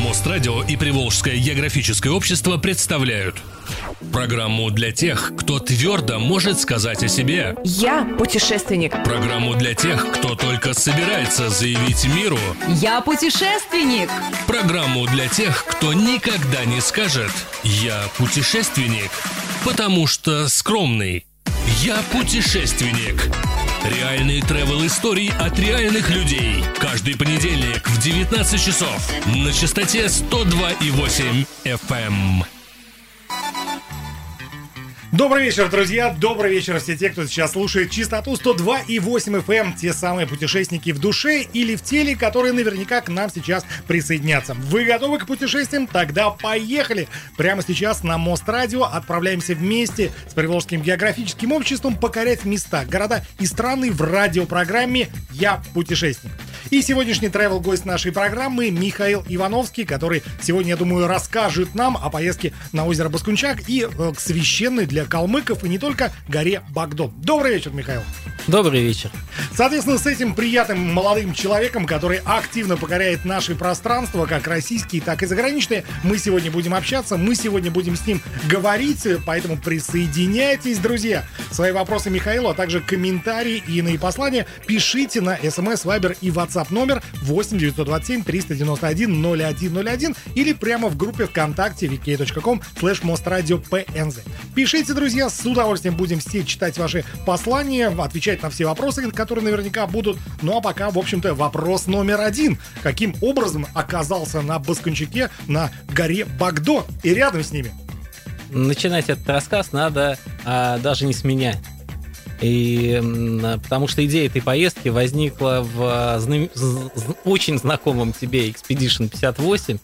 Мострадио и Приволжское географическое общество представляют Программу для тех, кто твердо может сказать о себе Я путешественник. Программу для тех, кто только собирается заявить миру Я путешественник. Программу для тех, кто никогда не скажет «Я путешественник», потому что скромный «Я путешественник» Реальные travel истории от реальных людей. Каждый понедельник в 19 часов на частоте 102,8 FM. Добрый вечер, друзья! Добрый вечер все те, кто сейчас слушает частоту 102,8 FM, эм. те самые путешественники в душе или в теле, которые наверняка к нам сейчас присоединятся. Вы готовы к путешествиям? Тогда поехали! Прямо сейчас на Мост Радио отправляемся вместе с Приволжским географическим обществом покорять места, города и страны в радиопрограмме «Я путешественник». И сегодняшний travel гость нашей программы Михаил Ивановский, который сегодня, я думаю, расскажет нам о поездке на озеро Баскунчак и э, к священной для калмыков и не только горе Багдон. Добрый вечер, Михаил. Добрый вечер. Соответственно, с этим приятным молодым человеком, который активно покоряет наши пространства, как российские, так и заграничные, мы сегодня будем общаться, мы сегодня будем с ним говорить, поэтому присоединяйтесь, друзья. Свои вопросы Михаилу, а также комментарии и иные послания пишите на смс, вайбер и WhatsApp номер 8 927 391 0101 или прямо в группе ВКонтакте vk.com slash mostradиопнз. Пишите, друзья, с удовольствием будем все читать ваши послания, отвечать отвечать на все вопросы, которые наверняка будут. Ну а пока, в общем-то, вопрос номер один. Каким образом оказался на Баскончаке на горе Багдо и рядом с ними? Начинать этот рассказ надо а, даже не с меня. И, потому что идея этой поездки возникла в а, очень знакомом тебе Expedition 58,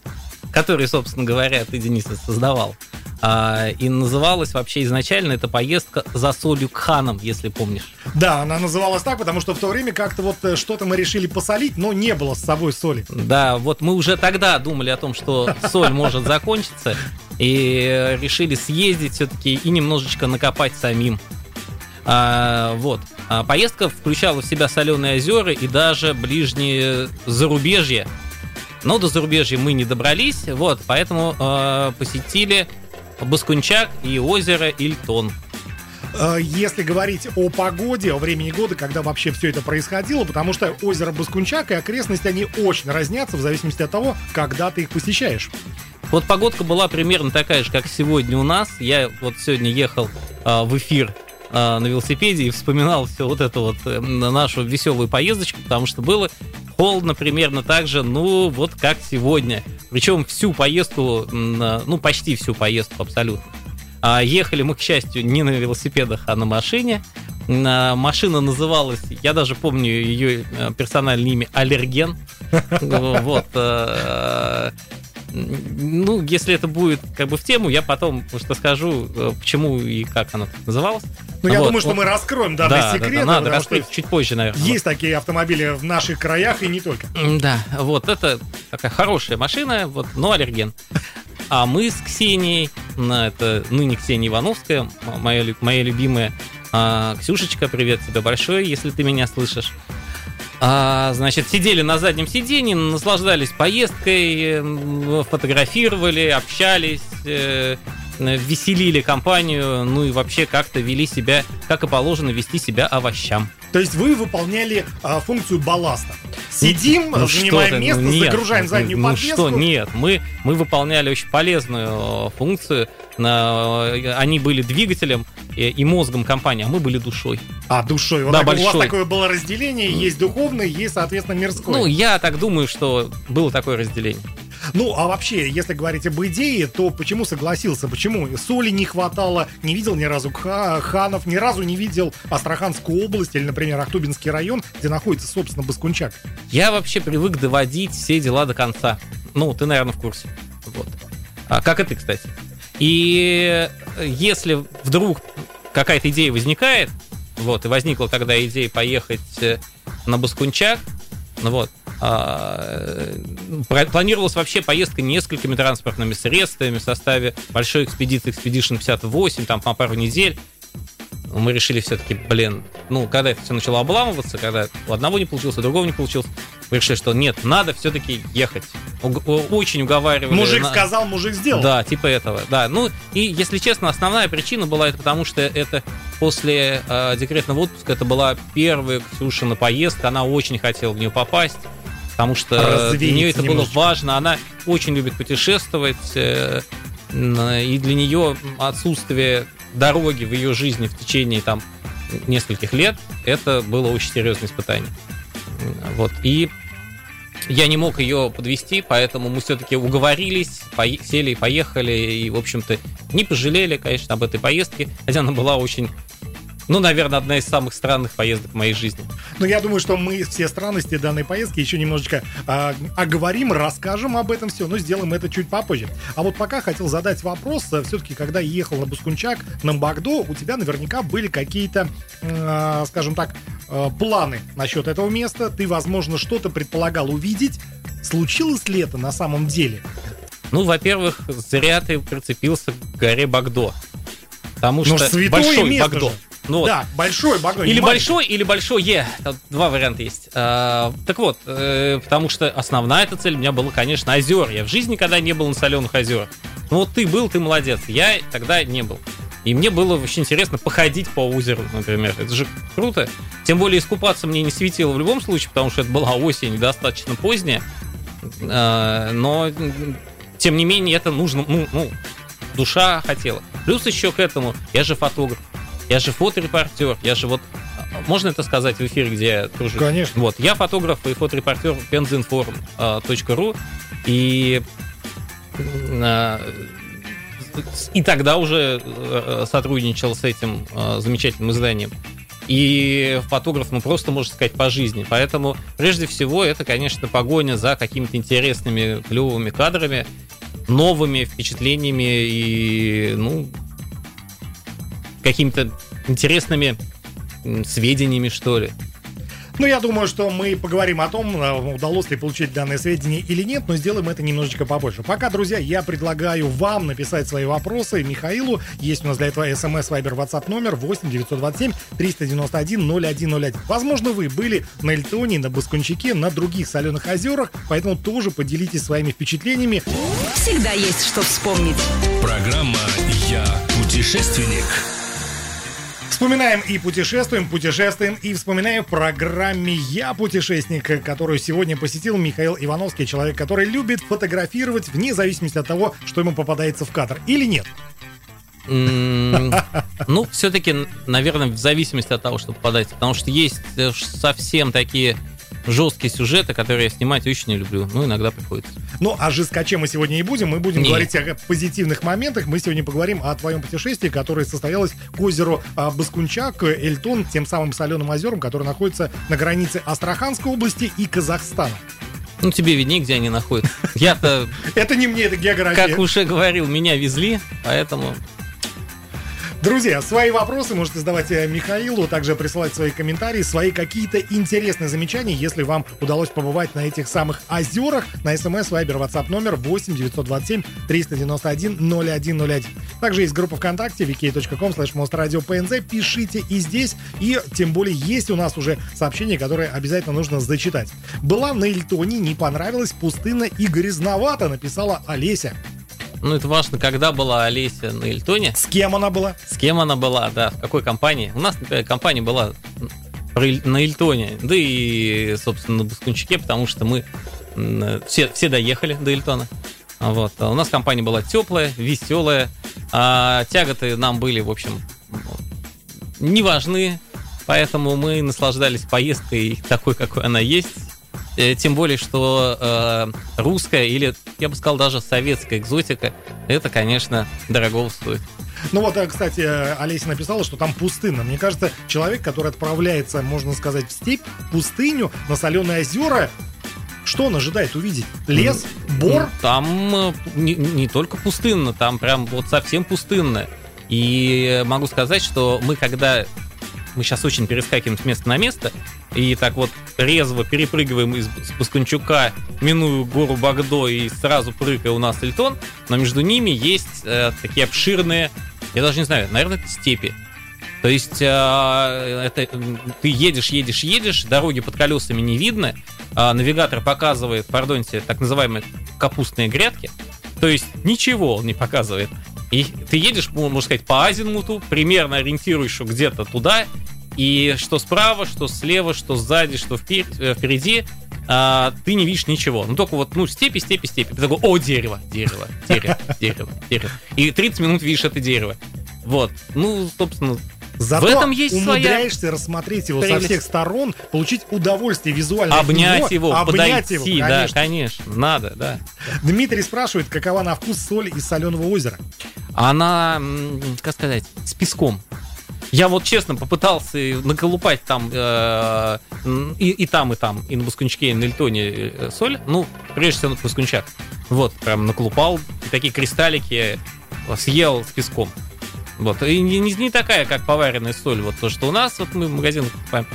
который, собственно говоря, ты, Денис, создавал. А, и называлась вообще изначально эта поездка за солью к ханам, если помнишь. Да, она называлась так, потому что в то время как-то вот э, что-то мы решили посолить, но не было с собой соли. Да, вот мы уже тогда думали о том, что соль может закончиться, и решили съездить все-таки и немножечко накопать самим. А, вот. А поездка включала в себя соленые озера и даже ближние зарубежья. Но до зарубежья мы не добрались, вот, поэтому э, посетили Баскунчак и озеро Ильтон. Э, если говорить о погоде, о времени года, когда вообще все это происходило, потому что озеро Баскунчак и окрестности, они очень разнятся в зависимости от того, когда ты их посещаешь. Вот погодка была примерно такая же, как сегодня у нас. Я вот сегодня ехал э, в эфир на велосипеде и вспоминал все вот это вот э, нашу веселую поездочку, потому что было холодно примерно так же, ну вот как сегодня. Причем всю поездку, ну почти всю поездку абсолютно. А ехали мы, к счастью, не на велосипедах, а на машине. Машина называлась, я даже помню ее э, персональное имя, Аллерген. Вот. Ну, если это будет как бы в тему, я потом что скажу, э, почему и как она называлась. Ну, я вот, думаю, что вот. мы раскроем данный да, секрет. Да, да, надо раскрыть чуть позже, наверное. Есть вот. такие автомобили в наших краях и не только. Да, вот это такая хорошая машина, вот, но аллерген. А мы с Ксенией, это ныне Ксения Ивановская, моя, моя любимая, а, Ксюшечка, привет тебе большой, если ты меня слышишь. А, значит, сидели на заднем сиденье, наслаждались поездкой, фотографировали, общались, э, веселили компанию, ну и вообще как-то вели себя, как и положено вести себя овощам. То есть вы выполняли а, функцию балласта. Сидим, ну, занимаем ты, место, ну, нет, загружаем заднюю ну, подвеску. Ну что, нет, мы, мы выполняли очень полезную функцию. Они были двигателем и мозгом компании, а мы были душой. А, душой. Вот да, так, У вас такое было разделение, есть духовное, есть, соответственно, мирское. Ну, я так думаю, что было такое разделение. Ну, а вообще, если говорить об идее, то почему согласился? Почему соли не хватало? Не видел ни разу ханов, ни разу не видел Астраханскую область или, например, Ахтубинский район, где находится, собственно, Баскунчак. Я вообще привык доводить все дела до конца. Ну, ты, наверное, в курсе. Вот. А, как и ты, кстати. И если вдруг какая-то идея возникает, вот, и возникла тогда идея поехать э, на Баскунчак, ну вот, а, планировалась вообще поездка несколькими транспортными средствами в составе большой экспедиции Expedition 58, там по пару недель. Мы решили все-таки, блин, ну, когда это все начало обламываться, когда у одного не получилось, у другого не получилось, мы решили, что нет, надо все-таки ехать. Очень уговаривали. Мужик на- сказал, мужик сделал. Да, типа этого, да. Ну, и, если честно, основная причина была это потому, что это после э, декретного отпуска, это была первая Ксюшина поездка, она очень хотела в нее попасть, потому что для нее это было важно, она очень любит путешествовать, э, и для нее отсутствие дороги в ее жизни в течение там нескольких лет, это было очень серьезное испытание. Вот, и я не мог ее подвести, поэтому мы все-таки уговорились, сели и поехали, и, в общем-то, не пожалели, конечно, об этой поездке, хотя она была очень, ну, наверное, одна из самых странных поездок в моей жизни. Но я думаю, что мы все странности данной поездки еще немножечко а, оговорим, расскажем об этом все, но сделаем это чуть попозже. А вот пока хотел задать вопрос, все-таки, когда ехал на Баскунчак, на Багдо, у тебя наверняка были какие-то, а, скажем так, а, планы насчет этого места. Ты, возможно, что-то предполагал увидеть. Случилось ли это на самом деле? Ну, во-первых, зря ты прицепился к горе Багдо. Потому Ну, что святое большой место Багдо. же. Ну, вот. Да, большой Багдо. не Или маленький. большой, или большое. Тут два варианта есть. А, так вот, э, потому что основная эта цель у меня была, конечно, озер. Я в жизни никогда не был на соленых озерах. Ну вот ты был, ты молодец. Я тогда не был. И мне было очень интересно походить по озеру, например. Это же круто. Тем более искупаться мне не светило в любом случае, потому что это была осень достаточно поздняя. А, но, тем не менее, это нужно, ну, ну, душа хотела. Плюс еще к этому, я же фотограф, я же фоторепортер, я же вот... а, Можно это сказать в эфире, где я тоже... Конечно. Вот, я фотограф и фоторепортер penzinform.ru и а, и тогда уже э, сотрудничал с этим замечательным изданием. И фотограф, ну, просто, можно сказать, по жизни. Поэтому, прежде всего, это, конечно, погоня за какими-то интересными, клевыми кадрами, новыми впечатлениями и, ну, какими-то интересными сведениями, что ли. Ну, я думаю, что мы поговорим о том, э, удалось ли получить данные сведения или нет, но сделаем это немножечко побольше. Пока, друзья, я предлагаю вам написать свои вопросы Михаилу. Есть у нас для этого смс, вайбер, WhatsApp номер 8 927 391 0101. Возможно, вы были на Эльтоне, на Баскунчике, на других соленых озерах, поэтому тоже поделитесь своими впечатлениями. Всегда есть что вспомнить. Программа «Я путешественник». Вспоминаем и путешествуем, путешествуем и вспоминаем в программе «Я путешественник», которую сегодня посетил Михаил Ивановский, человек, который любит фотографировать вне зависимости от того, что ему попадается в кадр или нет. Ну, все-таки, наверное, в зависимости от того, что попадается. Потому что есть э, совсем такие жесткие сюжеты, которые я снимать очень не люблю. Ну, иногда приходится. Ну, о жесткаче мы сегодня не будем, мы будем Не. говорить о позитивных моментах. Мы сегодня поговорим о твоем путешествии, которое состоялось к озеру а, Баскунчак, Эльтон, тем самым соленым озером, который находится на границе Астраханской области и Казахстана. Ну, тебе виднее, где они находятся. Я-то, Это не мне, это география. как уже говорил, меня везли, поэтому... Друзья, свои вопросы можете задавать э, Михаилу, также присылать свои комментарии, свои какие-то интересные замечания, если вам удалось побывать на этих самых озерах, на смс, вайбер, WhatsApp номер 8 927 391 0101. Также есть группа ВКонтакте vk.com slash mostradиопнз, пишите и здесь, и тем более есть у нас уже сообщение, которое обязательно нужно зачитать. Была на Ильтоне, не понравилось, пустынно и грязновато, написала Олеся. Ну, это важно, когда была Олеся на Эльтоне, С кем она была? с кем она была, да, в какой компании. У нас, например, компания была на Эльтоне, да и, собственно, на Баскунчике, потому что мы м, все, все доехали до Эльтона. Вот. А У нас компания была теплая, веселая, а тяготы нам были, в общем, не важны, поэтому мы наслаждались поездкой такой, какой она есть. Э, Тем более, что э, русская или, я бы сказал, даже советская экзотика, это, конечно, дорого стоит. Ну вот, э, кстати, Олеся написала, что там пустынно. Мне кажется, человек, который отправляется, можно сказать, в степь, в пустыню, на соленые озера, что он ожидает увидеть? Лес? Бор? Там э, не, не только пустынно, там прям вот совсем пустынно. И могу сказать, что мы когда... Мы сейчас очень перескакиваем с места на место, и так вот резво перепрыгиваем из с Баскунчука, минуя гору Багдо и сразу прыгая у нас Эльтон, но между ними есть э, такие обширные, я даже не знаю, наверное, это степи. То есть э, это, ты едешь, едешь, едешь, дороги под колесами не видно, э, навигатор показывает, пардонте, так называемые капустные грядки, то есть ничего он не показывает. И ты едешь, можно сказать, по азимуту, примерно ориентируешь что где-то туда, и что справа, что слева, что сзади, что впереди, а, ты не видишь ничего. Ну, только вот, ну, степи, степи, степи. Ты такой, о, дерево, дерево, дерево, дерево, дерево. И 30 минут видишь это дерево. Вот. Ну, собственно, Зато в этом есть умудряешься своя рассмотреть его прелесть. со всех сторон, получить удовольствие визуальное. от обнять него, его, обнять подойти, его, да, конечно. конечно, надо, да. Дмитрий спрашивает, какова на вкус соль из соленого озера. Она, как сказать, с песком. Я вот честно попытался наколупать там э, и, и там, и там, и на Баскунчике, и на Эльтоне э, соль. Ну, прежде всего на Баскунчак. Вот, прям наколупал, и такие кристаллики съел с песком. Вот, и не, не- такая, как поваренная соль, вот то, что у нас, вот мы в магазинах покупаем.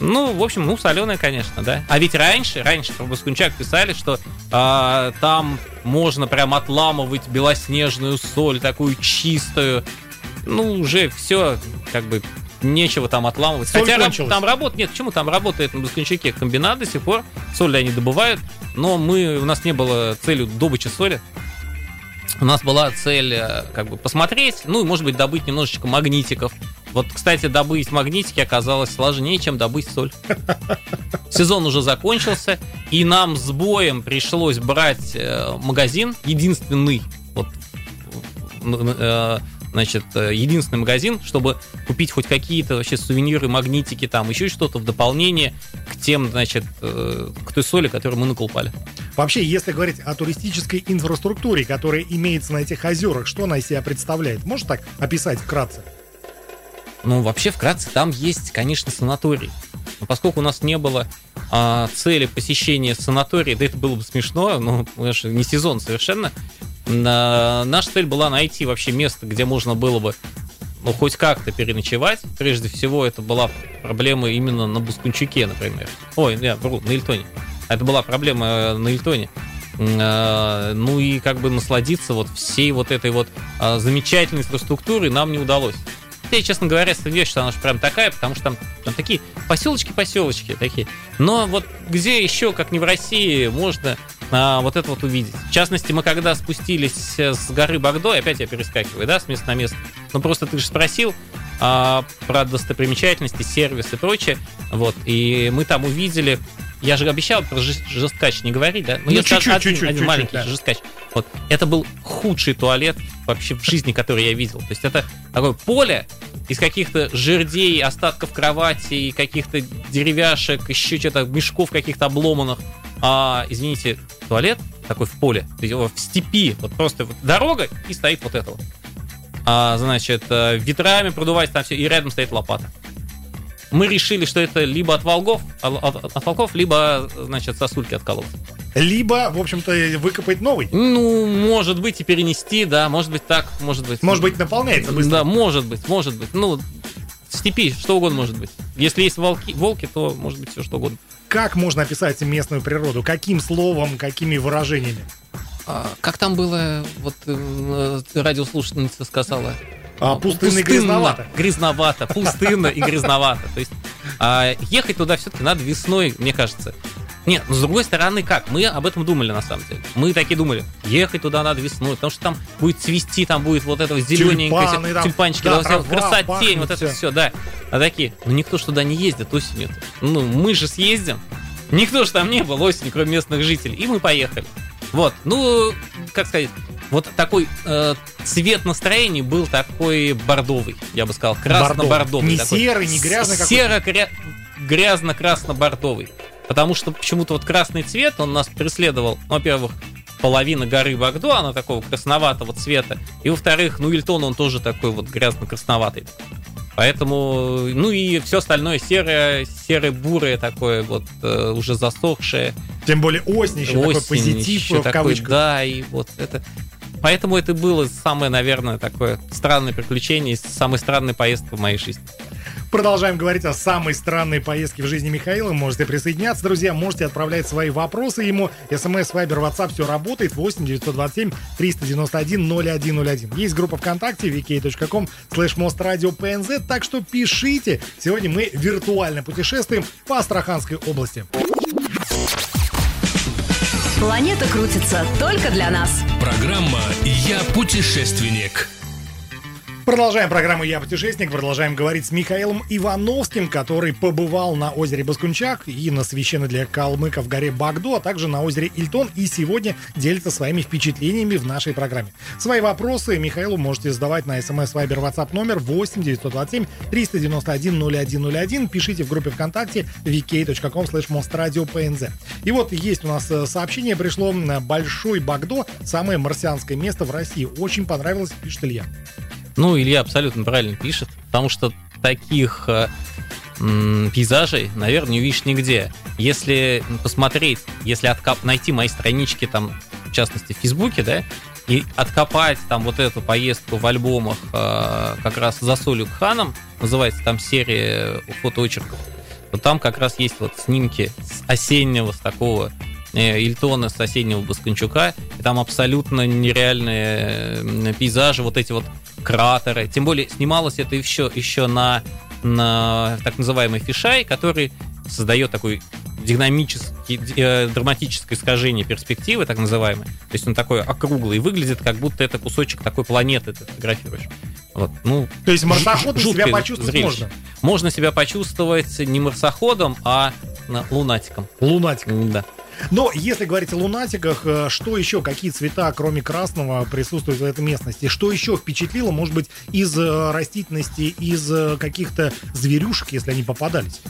Ну, в общем, ну, соленая, конечно, да. А ведь раньше, раньше про Баскунчак писали, что а, там можно прям отламывать белоснежную соль, такую чистую. Ну, уже все, как бы, нечего там отламывать. Соль Хотя кончилась. там работает, нет, почему там работает на Баскунчаке комбинат до сих пор, соль они добывают, но мы, у нас не было целью добычи соли. У нас была цель э, как бы посмотреть, ну и может быть добыть немножечко магнитиков. Вот, кстати, добыть магнитики оказалось сложнее, чем добыть соль. Сезон уже закончился, и нам с боем пришлось брать э, магазин, единственный, вот, э, значит, э, единственный магазин, чтобы купить хоть какие-то вообще сувениры, магнитики, там еще что-то в дополнение к тем, значит, э, к той соли, которую мы наколупали. Вообще, если говорить о туристической инфраструктуре, которая имеется на этих озерах, что она из себя представляет? Можешь так описать вкратце? Ну, вообще, вкратце, там есть, конечно, санаторий. Но поскольку у нас не было а, цели посещения санатория, да это было бы смешно, ну, потому что не сезон совершенно, наша цель была найти вообще место, где можно было бы ну, хоть как-то переночевать. Прежде всего, это была проблема именно на Бускунчуке, например. Ой, я вру, на Ильтоне. Это была проблема э, на Ильтоне. Э, Ну и как бы насладиться вот всей вот этой вот а, замечательной инфраструктурой нам не удалось. Я, честно говоря, сомневаюсь, что она же прям такая, потому что там, там такие поселочки-поселочки такие. Но вот где еще, как не в России, можно а, вот это вот увидеть? В частности, мы когда спустились с горы Багдо, опять я перескакиваю, да, с места на место, ну просто ты же спросил а, про достопримечательности, сервис и прочее, вот, и мы там увидели я же обещал про жест- жесткач не говорить, да? Ну, я чуть-чуть, один- чуть-чуть, один чуть-чуть, маленький да. жесткач. Вот. Это был худший туалет вообще в жизни, который я видел. То есть это такое поле из каких-то жердей, остатков кровати, каких-то деревяшек, еще что-то, мешков каких-то обломанных. А, извините, туалет такой в поле, в степи, вот просто вот дорога и стоит вот это вот. А, значит, э, ветрами продувать там все, и рядом стоит лопата. Мы решили, что это либо от волков, от, от- волков, либо, значит, сосульки отколов. Либо, в общем-то, выкопать новый. Ну, может быть, и перенести, да, может быть так, может быть. Может быть, наполняется быстро. Да, может быть, может быть. Ну, в степи что угодно может быть. Если есть волки, волки, то может быть все что угодно. Как можно описать местную природу? Каким словом, какими выражениями? А, как там было, вот э, радиослушательница сказала? А, пустынно и грязновато. Грязновато, пустынно и грязновато. То есть а, ехать туда все-таки надо весной, мне кажется. Нет, но с другой стороны, как? Мы об этом думали на самом деле. Мы такие думали, ехать туда надо весной, потому что там будет цвести, там будет вот это зелененькое, Тюльпаны там, тюльпанчики, да, да, красотень, вот это все, да. А такие, ну никто ж туда не ездит осенью. Ну, мы же съездим. Никто же там не был осенью, кроме местных жителей. И мы поехали. Вот, ну, как сказать, вот такой э, цвет настроения был такой бордовый, я бы сказал, красно-бордовый. Не такой. серый, не грязный какой-то. Потому что почему-то вот красный цвет, он нас преследовал, ну, во-первых, половина горы Багдо, она такого красноватого цвета. И во-вторых, ну, Ильтон, он тоже такой вот грязно-красноватый. Поэтому, ну и все остальное серое, серое-бурое такое вот, э, уже засохшее. Тем более осень еще такой Осень позитив еще в такой, кавычках. Да, и вот это... Поэтому это было самое, наверное, такое странное приключение, самая странная поездка в моей жизни. Продолжаем говорить о самой странной поездке в жизни Михаила. Можете присоединяться, друзья. Можете отправлять свои вопросы ему. СМС, Вайбер, WhatsApp, все работает. 8 927 391 0101. Есть группа ВКонтакте vk.com slash mostradио.pnz. Так что пишите. Сегодня мы виртуально путешествуем по Астраханской области. Планета крутится только для нас. Программа «Я путешественник». Продолжаем программу «Я путешественник». Продолжаем говорить с Михаилом Ивановским, который побывал на озере Баскунчак и на священной для калмыков горе Багду, а также на озере Ильтон. И сегодня делится своими впечатлениями в нашей программе. Свои вопросы Михаилу можете задавать на смс Viber WhatsApp номер 8 927 391 0101. Пишите в группе ВКонтакте vk.com slash И вот есть у нас э, сообщение пришло. Большой Багдо, самое марсианское место в России. Очень понравилось, пишет Илья. Ну, Илья абсолютно правильно пишет, потому что таких э, пейзажей, наверное, не увидишь нигде. Если посмотреть, если откап, найти мои странички там, в частности, в Фейсбуке, да, и откопать там вот эту поездку в альбомах э, как раз за солью к ханом, называется там серия фотоочерков, то там как раз есть вот снимки с осеннего, с такого э, Ильтона с осеннего Баскончука, и там абсолютно нереальные э, пейзажи, вот эти вот кратеры. Тем более снималось это еще, еще на, на так называемый фишай, который создает такой динамический, э, драматическое искажение перспективы, так называемое. То есть он такой округлый, выглядит, как будто это кусочек такой планеты ты фотографируешь. Вот, ну, То есть марсоходом себя почувствовать зрелище. можно? Можно себя почувствовать не марсоходом, а э, лунатиком. Лунатик. Да. Но если говорить о лунатиках, э, что еще, какие цвета, кроме красного, присутствуют в этой местности? Что еще впечатлило, может быть, из э, растительности, из э, каких-то зверюшек, если они попадались?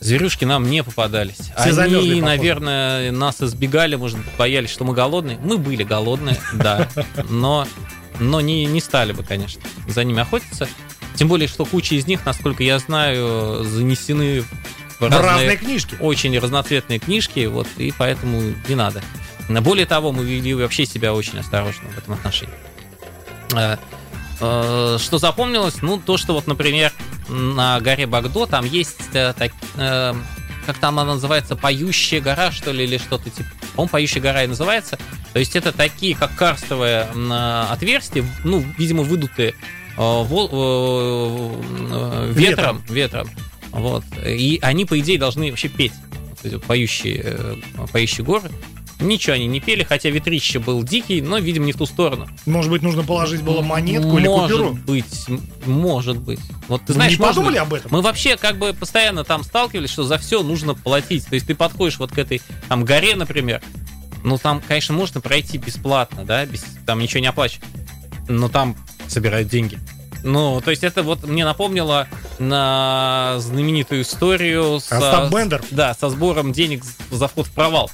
Зверюшки нам не попадались. Все замерзли, Они, походу. наверное, нас избегали, может боялись, что мы голодные. Мы были голодные, да. Но, но не, не стали бы, конечно, за ними охотиться. Тем более, что куча из них, насколько я знаю, занесены В разные книжки. очень разноцветные книжки, вот, и поэтому не надо. Более того, мы вели вообще себя очень осторожно в этом отношении. Э, э, Что запомнилось? Ну, то, что вот, например, на горе Багдо там есть э, так- как там она называется, поющая гора, что ли, или что-то типа. По-моему, поющая гора и называется. То есть это такие, как карстовые отверстия, ну, видимо, выдутые э, ветром, ветром. Вот. И они, по идее, должны вообще петь. Поющие, э, поющие горы. Ничего они не пели, хотя ветрище был дикий, но, видимо, не в ту сторону. Может быть, нужно положить было монетку или может купюру? быть, м- может быть. Вот ты знаешь, не может подумали быть. об этом? Мы вообще как бы постоянно там сталкивались, что за все нужно платить. То есть ты подходишь вот к этой там горе, например, ну там, конечно, можно пройти бесплатно, да, без, там ничего не оплачивать, но там собирают деньги. Ну, то есть это вот мне напомнило на знаменитую историю с... Остап Бендер. Да, со сбором денег за вход в провал.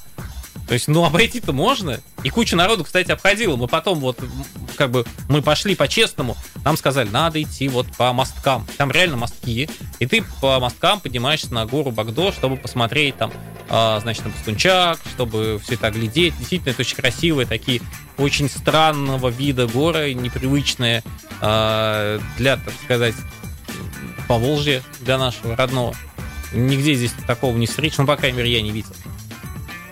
То есть, ну, обойти-то можно. И куча народу, кстати, обходила. Мы потом вот, как бы, мы пошли по-честному. Нам сказали, надо идти вот по мосткам. Там реально мостки. И ты по мосткам поднимаешься на гору Багдо, чтобы посмотреть там, а, значит, на Бастунчак, чтобы все это оглядеть. Действительно, это очень красивые, такие очень странного вида горы, непривычные а, для, так сказать, Поволжья, для нашего родного. Нигде здесь такого не встретишь, ну, по крайней мере, я не видел.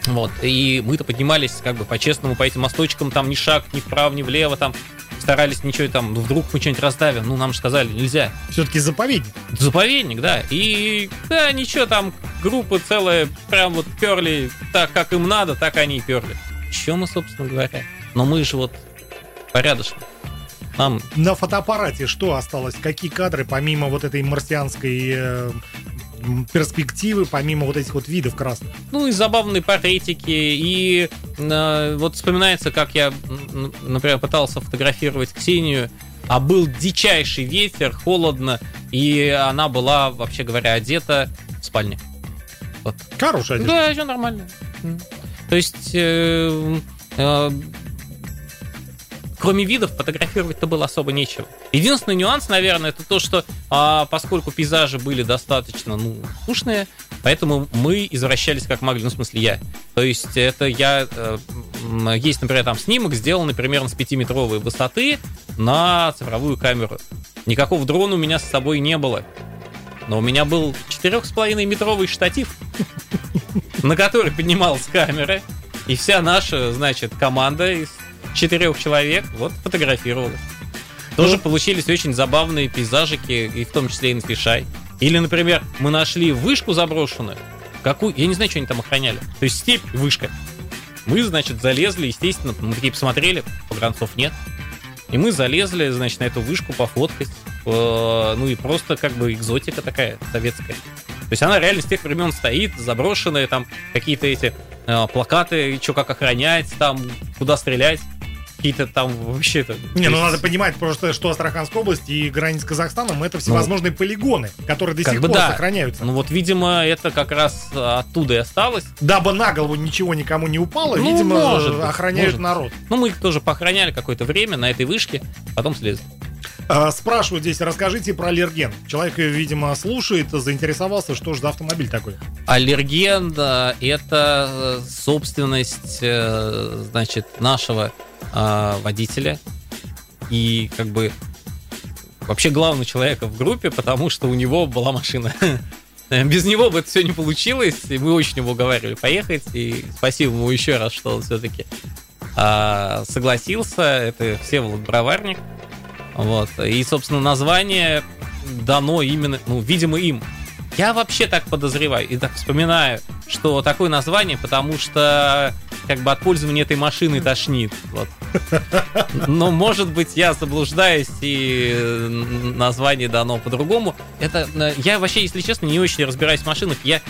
Вот, и мы-то поднимались как бы по-честному по этим мосточкам, там ни шаг, ни вправо, ни влево, там старались ничего там, ну вдруг мы что-нибудь раздавим, ну нам же сказали, нельзя. Все-таки заповедник. Заповедник, да, и да, ничего, там группы целые прям вот перли так, как им надо, так они и перли. Чем мы, собственно говоря? Но мы же вот порядочно. Нам На фотоаппарате что осталось? Какие кадры, помимо вот этой марсианской э, перспективы, помимо вот этих вот видов красных? Ну и забавные портретики, и э, вот вспоминается, как я, например, пытался фотографировать Ксению, а был дичайший ветер, холодно, и она была, вообще говоря, одета в спальне. Вот. Хорошая одежда. Да, все нормально. То есть, э, э, кроме видов, фотографировать-то было особо нечего. Единственный нюанс, наверное, это то, что а, поскольку пейзажи были достаточно, ну, скучные, поэтому мы извращались как могли, ну, в смысле, я. То есть, это я... э, есть, например, там снимок, сделанный примерно с 5-метровой высоты на цифровую камеру. Никакого дрона у меня с собой не было. но у меня был 4,5 метровый штатив, на который поднималась камера, и вся наша, значит, команда из четырех человек вот фотографировалась. Тоже получились очень забавные пейзажики, и в том числе и на Фишай. Или, например, мы нашли вышку заброшенную. Какую? Я не знаю, что они там охраняли. То есть степь, вышка. Мы, значит, залезли, естественно, мы такие посмотрели, погранцов нет. И мы залезли, значит, на эту вышку пофоткать. Э, ну и просто как бы экзотика такая советская. То есть она реально с тех времен стоит, заброшенная, там какие-то эти э, плакаты, что как охранять, там куда стрелять какие-то там вообще-то... Не, ну надо понимать просто, что Астраханская область и граница с Казахстаном это всевозможные ну, полигоны, которые до сих пор да. сохраняются. Ну вот, видимо, это как раз оттуда и осталось. Дабы на голову ничего никому не упало, ну, видимо, может охраняют может. народ. Ну, мы их тоже поохраняли какое-то время на этой вышке, потом слезли. А, спрашивают здесь, расскажите про аллерген. Человек, видимо, слушает, заинтересовался, что же за автомобиль такой. Аллерген, это э, собственность, э, значит, нашего э, водителя и как бы вообще главного человека в группе, потому что у него была машина. Без него бы это все не получилось, и мы очень его уговаривали поехать, и спасибо ему еще раз, что он все-таки а, согласился. Это Всеволод Броварник. Вот. И, собственно, название дано именно, ну, видимо, им. Я вообще так подозреваю и так вспоминаю, что такое название, потому что как бы от пользования этой машины тошнит. Вот. Но, может быть, я заблуждаюсь, и название дано по-другому. Это, э, я вообще, если честно, не очень разбираюсь в машинах. Я,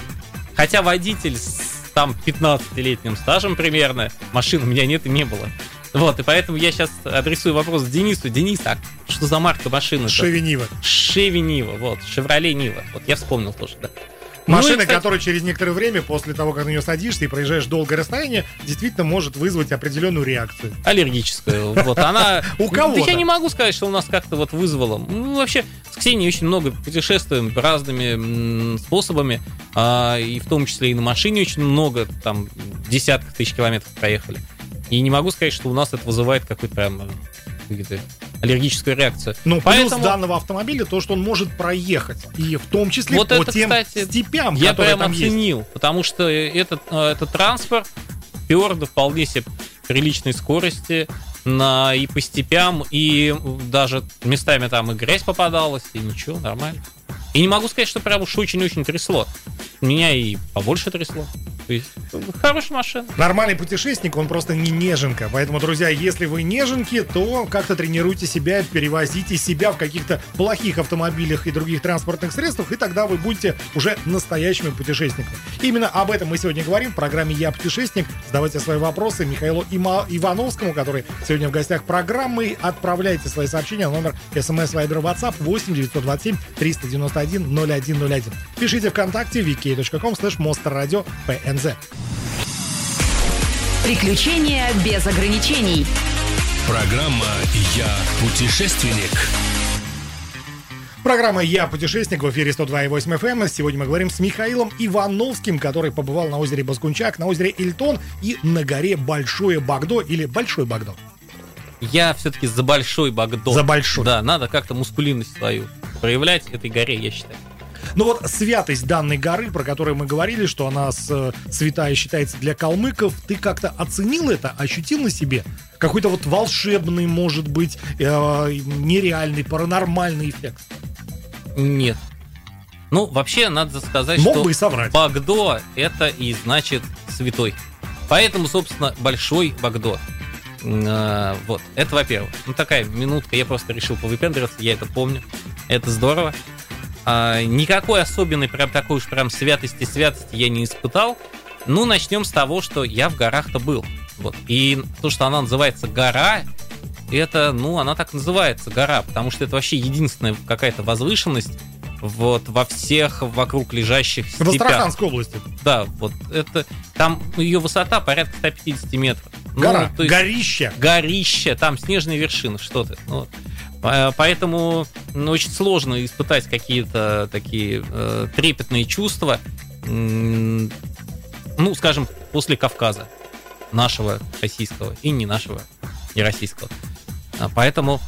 хотя водитель с там 15-летним стажем примерно, машин у меня нет и не было. Вот, и поэтому я сейчас адресую вопрос Денису. Денис, а что за марка машины? Шеви Нива. Шеви Нива, вот, Шевроле Нива. Вот я вспомнил тоже, да. Машина, ну, кстати... которая через некоторое время, после того, как на нее садишься и проезжаешь долгое расстояние, действительно может вызвать определенную реакцию. Аллергическую. Вот она... У кого? Я не могу сказать, что у нас как-то вот вызвало. Ну, вообще, с Ксенией очень много путешествуем разными способами, а, и в том числе и на машине очень много, там, десятков тысяч километров проехали. И не могу сказать, что у нас это вызывает какой-то прям какую-то аллергическую реакцию. Но Поэтому... плюс данного автомобиля то, что он может проехать. И в том числе вот по это, тем кстати, степям, я которые прям там оценил, есть. потому что этот, э, этот транспорт пер до вполне себе приличной скорости на, и по степям, и даже местами там и грязь попадалась, и ничего, нормально. И не могу сказать, что прям уж очень-очень трясло. Меня и побольше трясло. То хорошая машина. Нормальный путешественник, он просто не неженка. Поэтому, друзья, если вы неженки, то как-то тренируйте себя, перевозите себя в каких-то плохих автомобилях и других транспортных средствах, и тогда вы будете уже настоящими путешественниками. Именно об этом мы сегодня говорим в программе «Я путешественник». Задавайте свои вопросы Михаилу Има- Ивановскому, который сегодня в гостях программы. Отправляйте свои сообщения на номер смс Viber WhatsApp 8 927 391 0101. Пишите ВКонтакте vk.com slash monsterradio pnz. Приключения без ограничений. Программа «Я путешественник». Программа «Я путешественник» в эфире 102.8 FM. Эм. Сегодня мы говорим с Михаилом Ивановским, который побывал на озере Баскунчак, на озере Ильтон и на горе Большое Багдо или Большой Багдо. Я все-таки за Большой Багдо. За Большой. Да, надо как-то мускулинность свою проявлять этой горе, я считаю. Ну вот святость данной горы, про которую мы говорили, что она с, э, святая считается для калмыков, ты как-то оценил это, ощутил на себе? Какой-то вот волшебный, может быть, э, нереальный, паранормальный эффект? Нет. Ну, вообще, надо сказать, Мог что бы и соврать. Багдо это и значит святой. Поэтому, собственно, большой Багдо. Э, вот, это во-первых. Ну, такая минутка, я просто решил повыпендриваться, я это помню. Это здорово. А, никакой особенной прям такой уж прям святости святости я не испытал. Ну, начнем с того, что я в горах-то был. Вот. И то, что она называется гора, это, ну, она так называется, гора, потому что это вообще единственная какая-то возвышенность вот во всех вокруг лежащих степях. В Астраханской области. Да, вот это, там ее высота порядка 150 метров. Гора, ну, то есть, горище. Горище, там снежные вершины, что-то. Ну, Поэтому ну, очень сложно испытать какие-то такие э, трепетные чувства, ну, скажем, после Кавказа, нашего российского и не нашего, не российского. А, поэтому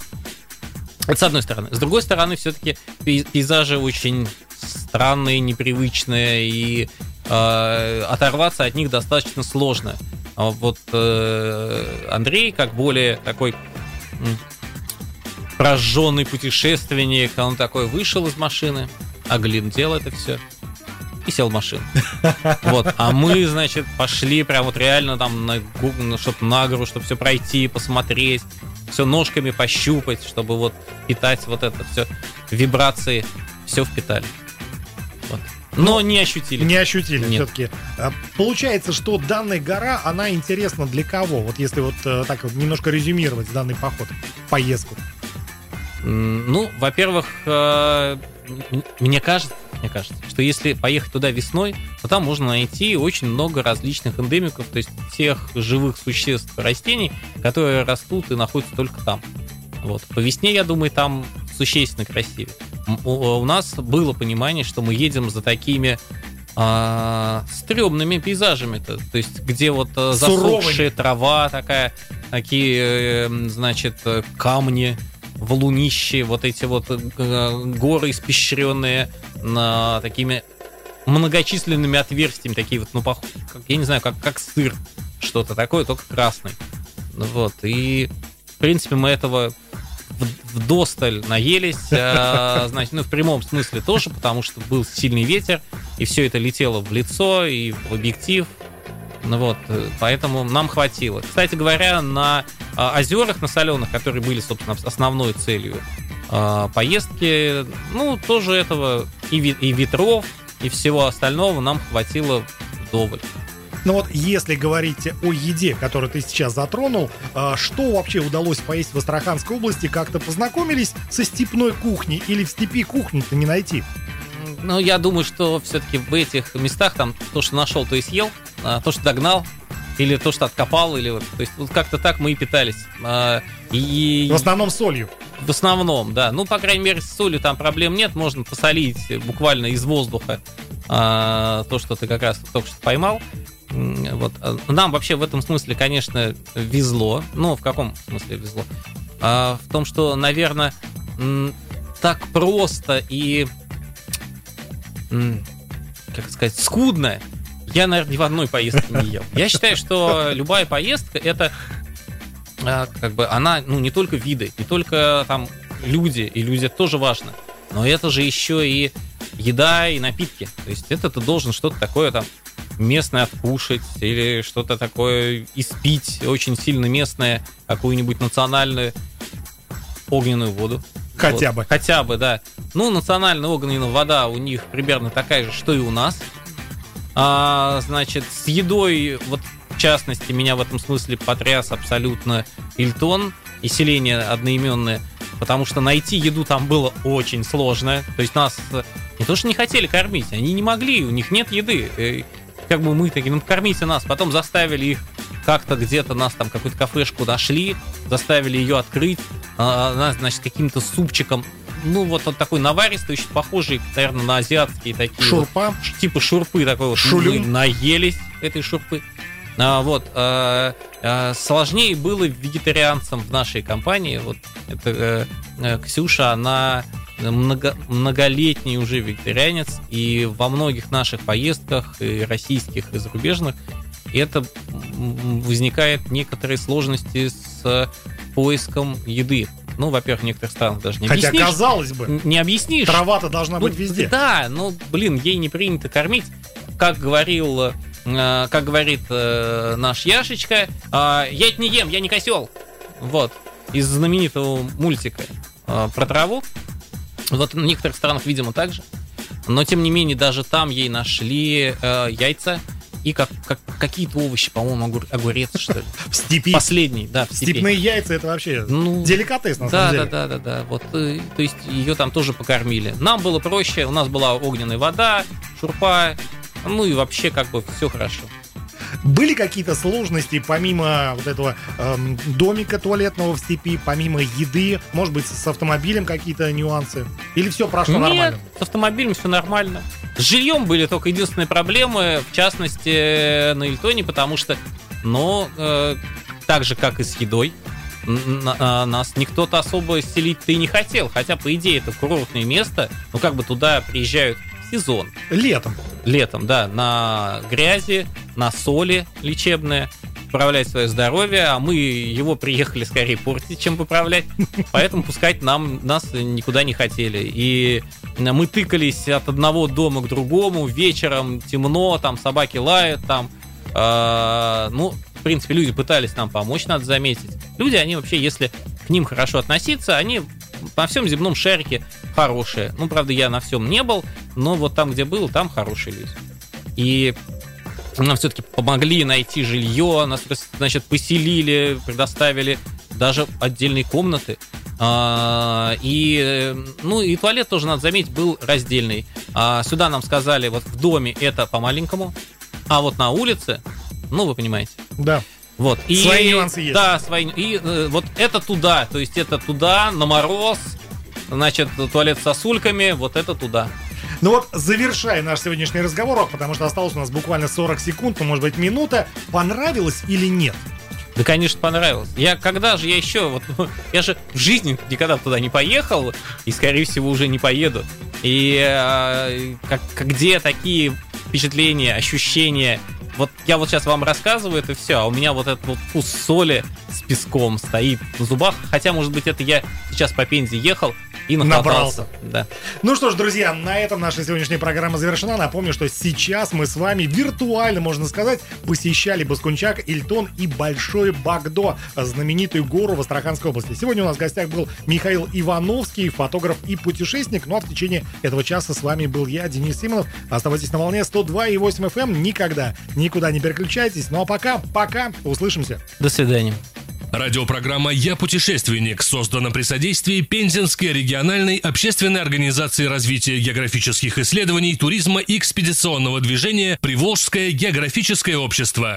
это с одной стороны. С другой стороны, все-таки пейзажи очень странные, непривычные, и э, оторваться от них достаточно сложно. А вот э, Андрей, как более такой прожженный путешественник, он такой вышел из машины, оглядел это все и сел в машину. Вот. А мы, значит, пошли прям вот реально там на, на что-то на гору, чтобы все пройти, посмотреть, все ножками пощупать, чтобы вот питать вот это все вибрации, все впитали. Вот. Но не ощутили. Не ощутили все-таки. А, получается, что данная гора, она интересна для кого? Вот если вот э, так вот немножко резюмировать данный поход, поездку. Ну, во-первых, э, мне кажется, мне кажется, что если поехать туда весной, то там можно найти очень много различных эндемиков, то есть тех живых существ, растений, которые растут и находятся только там. Вот. По весне, я думаю, там существенно красивее. У нас было понимание, что мы едем за такими а, стрёмными пейзажами, -то, то есть где вот э, засохшая трава такая, такие, э, значит, камни, валунище, вот эти вот э, горы испещренные на такими многочисленными отверстиями, такие вот, ну, пох... как, я не знаю, как, как сыр, что-то такое, только красный. Вот, и, в принципе, мы этого в, в досталь наелись, а, значит, ну, в прямом смысле тоже, потому что был сильный ветер, и все это летело в лицо и в объектив, ну вот, э, поэтому нам хватило. Кстати говоря, на озерах, на соленых, которые были, собственно, основной целью а, поездки, ну, тоже этого и, и ветров, и всего остального нам хватило вдоволь. Ну вот, если говорить о еде, которую ты сейчас затронул, а, что вообще удалось поесть в Астраханской области? Как-то познакомились со степной кухней или в степи кухни-то не найти? Ну, я думаю, что все-таки в этих местах там то, что нашел, то и съел, а, то, что догнал, или то, что откопал, или вот, то есть вот как-то так мы и питались. А, и... В основном солью. В основном, да. Ну, по крайней мере, с солью там проблем нет, можно посолить буквально из воздуха а, то, что ты как раз только что поймал. Вот. Нам вообще в этом смысле, конечно, везло. Ну, в каком смысле везло? А, в том, что, наверное, так просто и как сказать, скудно, я, наверное, ни в одной поездке не ел. Я считаю, что любая поездка это а, как бы она, ну, не только виды, не только там люди, и люди тоже важно, но это же еще и еда и напитки. То есть это ты должен что-то такое там местное откушать или что-то такое испить очень сильно местное, какую-нибудь национальную огненную воду. Хотя вот. бы. Хотя бы, да. Ну, национальная огненная вода у них примерно такая же, что и у нас. А, значит, с едой, вот в частности, меня в этом смысле потряс абсолютно Ильтон и селение одноименное, потому что найти еду там было очень сложно. То есть нас не то, что не хотели кормить, они не могли, у них нет еды. И как бы мы такие, ну кормите нас, потом заставили их как-то где-то нас там какую-то кафешку нашли, заставили ее открыть, а, она, значит, каким-то супчиком ну, вот он такой наваристый, очень похожий, наверное, на азиатские такие. Шурпа? Вот, типа шурпы такой вот. Шулюм. Мы наелись этой шурпы. А, вот. А, а, сложнее было вегетарианцам в нашей компании. Вот это а, Ксюша, она много, многолетний уже вегетарианец, и во многих наших поездках, и российских, и зарубежных, это возникает некоторые сложности с поиском еды. Ну, во-первых, в некоторых странах даже не Хотя, объяснишь. казалось бы, не объяснишь. Трава-то должна ну, быть везде. Да, ну, блин, ей не принято кормить. Как говорил, э, как говорит э, наш Яшечка, э, я это не ем, я не косел. Вот. Из знаменитого мультика э, про траву. Вот в некоторых странах, видимо, так же. Но, тем не менее, даже там ей нашли э, яйца и как, как какие-то овощи, по-моему, огур, огурец, что ли. В степи. Последний, да, в степи. Степные яйца, это вообще ну, деликатес, на да, самом деле. Да, да, да, да. Вот, э, то есть ее там тоже покормили. Нам было проще, у нас была огненная вода, шурпа, ну и вообще как бы все хорошо. Были какие-то сложности помимо вот этого эм, домика туалетного в степи, помимо еды, может быть, с автомобилем какие-то нюансы? Или все прошло Нет, нормально? с автомобилем все нормально. С жильем были только единственные проблемы, в частности, на Ильтоне, потому что, ну, э, так же, как и с едой, а, нас никто-то особо селить-то и не хотел. Хотя, по идее, это курортное место. Ну, как бы туда приезжают сезон. Летом. Летом, да, на грязи, на соли лечебные поправлять свое здоровье, а мы его приехали скорее портить, чем поправлять. Поэтому пускать нам нас никуда не хотели. И мы тыкались от одного дома к другому, вечером темно, там собаки лают, там. Э, ну, в принципе, люди пытались нам помочь, надо заметить. Люди, они вообще, если к ним хорошо относиться, они на всем земном шарике хорошие. Ну, правда, я на всем не был, но вот там, где был, там хорошие люди. И нам все-таки помогли найти жилье, нас, значит, поселили, предоставили даже отдельные комнаты. А, и, ну, и туалет тоже, надо заметить, был раздельный. А, сюда нам сказали, вот в доме это по-маленькому, а вот на улице, ну, вы понимаете. Да. Вот. И, свои нюансы есть. Да, свои. И э, вот это туда, то есть это туда, на мороз, значит, туалет с сосульками, вот это туда. Ну вот, завершая наш сегодняшний разговор, потому что осталось у нас буквально 40 секунд, ну, может быть, минута, понравилось или нет? Да, конечно, понравилось. Я когда же, я еще, вот, я же в жизни никогда туда не поехал, и, скорее всего, уже не поеду. И э, как, где такие впечатления, ощущения, вот я вот сейчас вам рассказываю это все, а у меня вот этот вот вкус соли с песком стоит в зубах. Хотя, может быть, это я сейчас по Пензе ехал, и набрался. Да. Ну что ж, друзья, на этом наша сегодняшняя программа завершена. Напомню, что сейчас мы с вами виртуально, можно сказать, посещали Баскунчак, Ильтон и Большой Багдо, знаменитую гору в Астраханской области. Сегодня у нас в гостях был Михаил Ивановский, фотограф и путешественник. Ну а в течение этого часа с вами был я, Денис Симонов. Оставайтесь на волне 102,8 FM. Эм. Никогда, никуда не переключайтесь. Ну а пока, пока, услышимся. До свидания. Радиопрограмма «Я путешественник» создана при содействии Пензенской региональной общественной организации развития географических исследований, туризма и экспедиционного движения «Приволжское географическое общество».